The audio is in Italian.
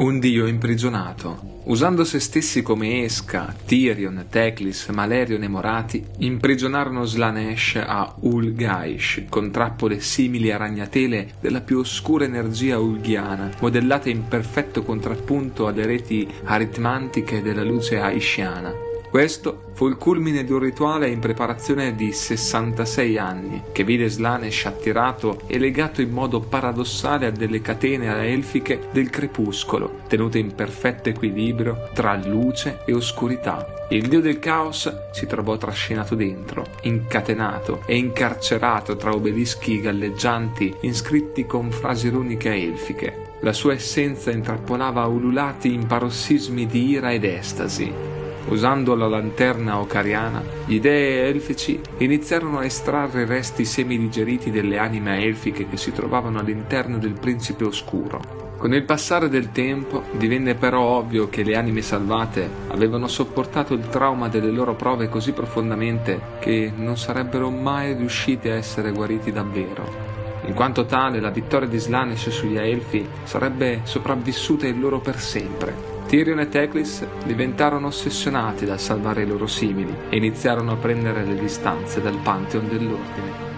Un dio imprigionato. Usando se stessi come esca, Tyrion, Teclis, Malerion e Morati imprigionarono Slanesh a Ulgaish con trappole simili a ragnatele della più oscura energia ulghiana, modellate in perfetto contrappunto alle reti aritmantiche della luce aishiana. Questo fu il culmine di un rituale in preparazione di 66 anni, che vide Slanesh attirato e legato in modo paradossale a delle catene elfiche del crepuscolo, tenute in perfetto equilibrio tra luce e oscurità. Il dio del caos si trovò trascinato dentro, incatenato e incarcerato tra obelischi galleggianti inscritti con frasi runiche elfiche. La sua essenza intrappolava ululati in parossismi di ira ed estasi, Usando la lanterna ocariana, gli dei elfici iniziarono a estrarre resti semidigeriti delle anime elfiche che si trovavano all'interno del principe oscuro. Con il passare del tempo divenne però ovvio che le anime salvate avevano sopportato il trauma delle loro prove così profondamente che non sarebbero mai riuscite a essere guariti davvero. In quanto tale, la vittoria di Slanesh sugli Elfi sarebbe sopravvissuta in loro per sempre, Tyrion e Teclis diventarono ossessionati dal salvare i loro simili e iniziarono a prendere le distanze dal Pantheon dell'ordine.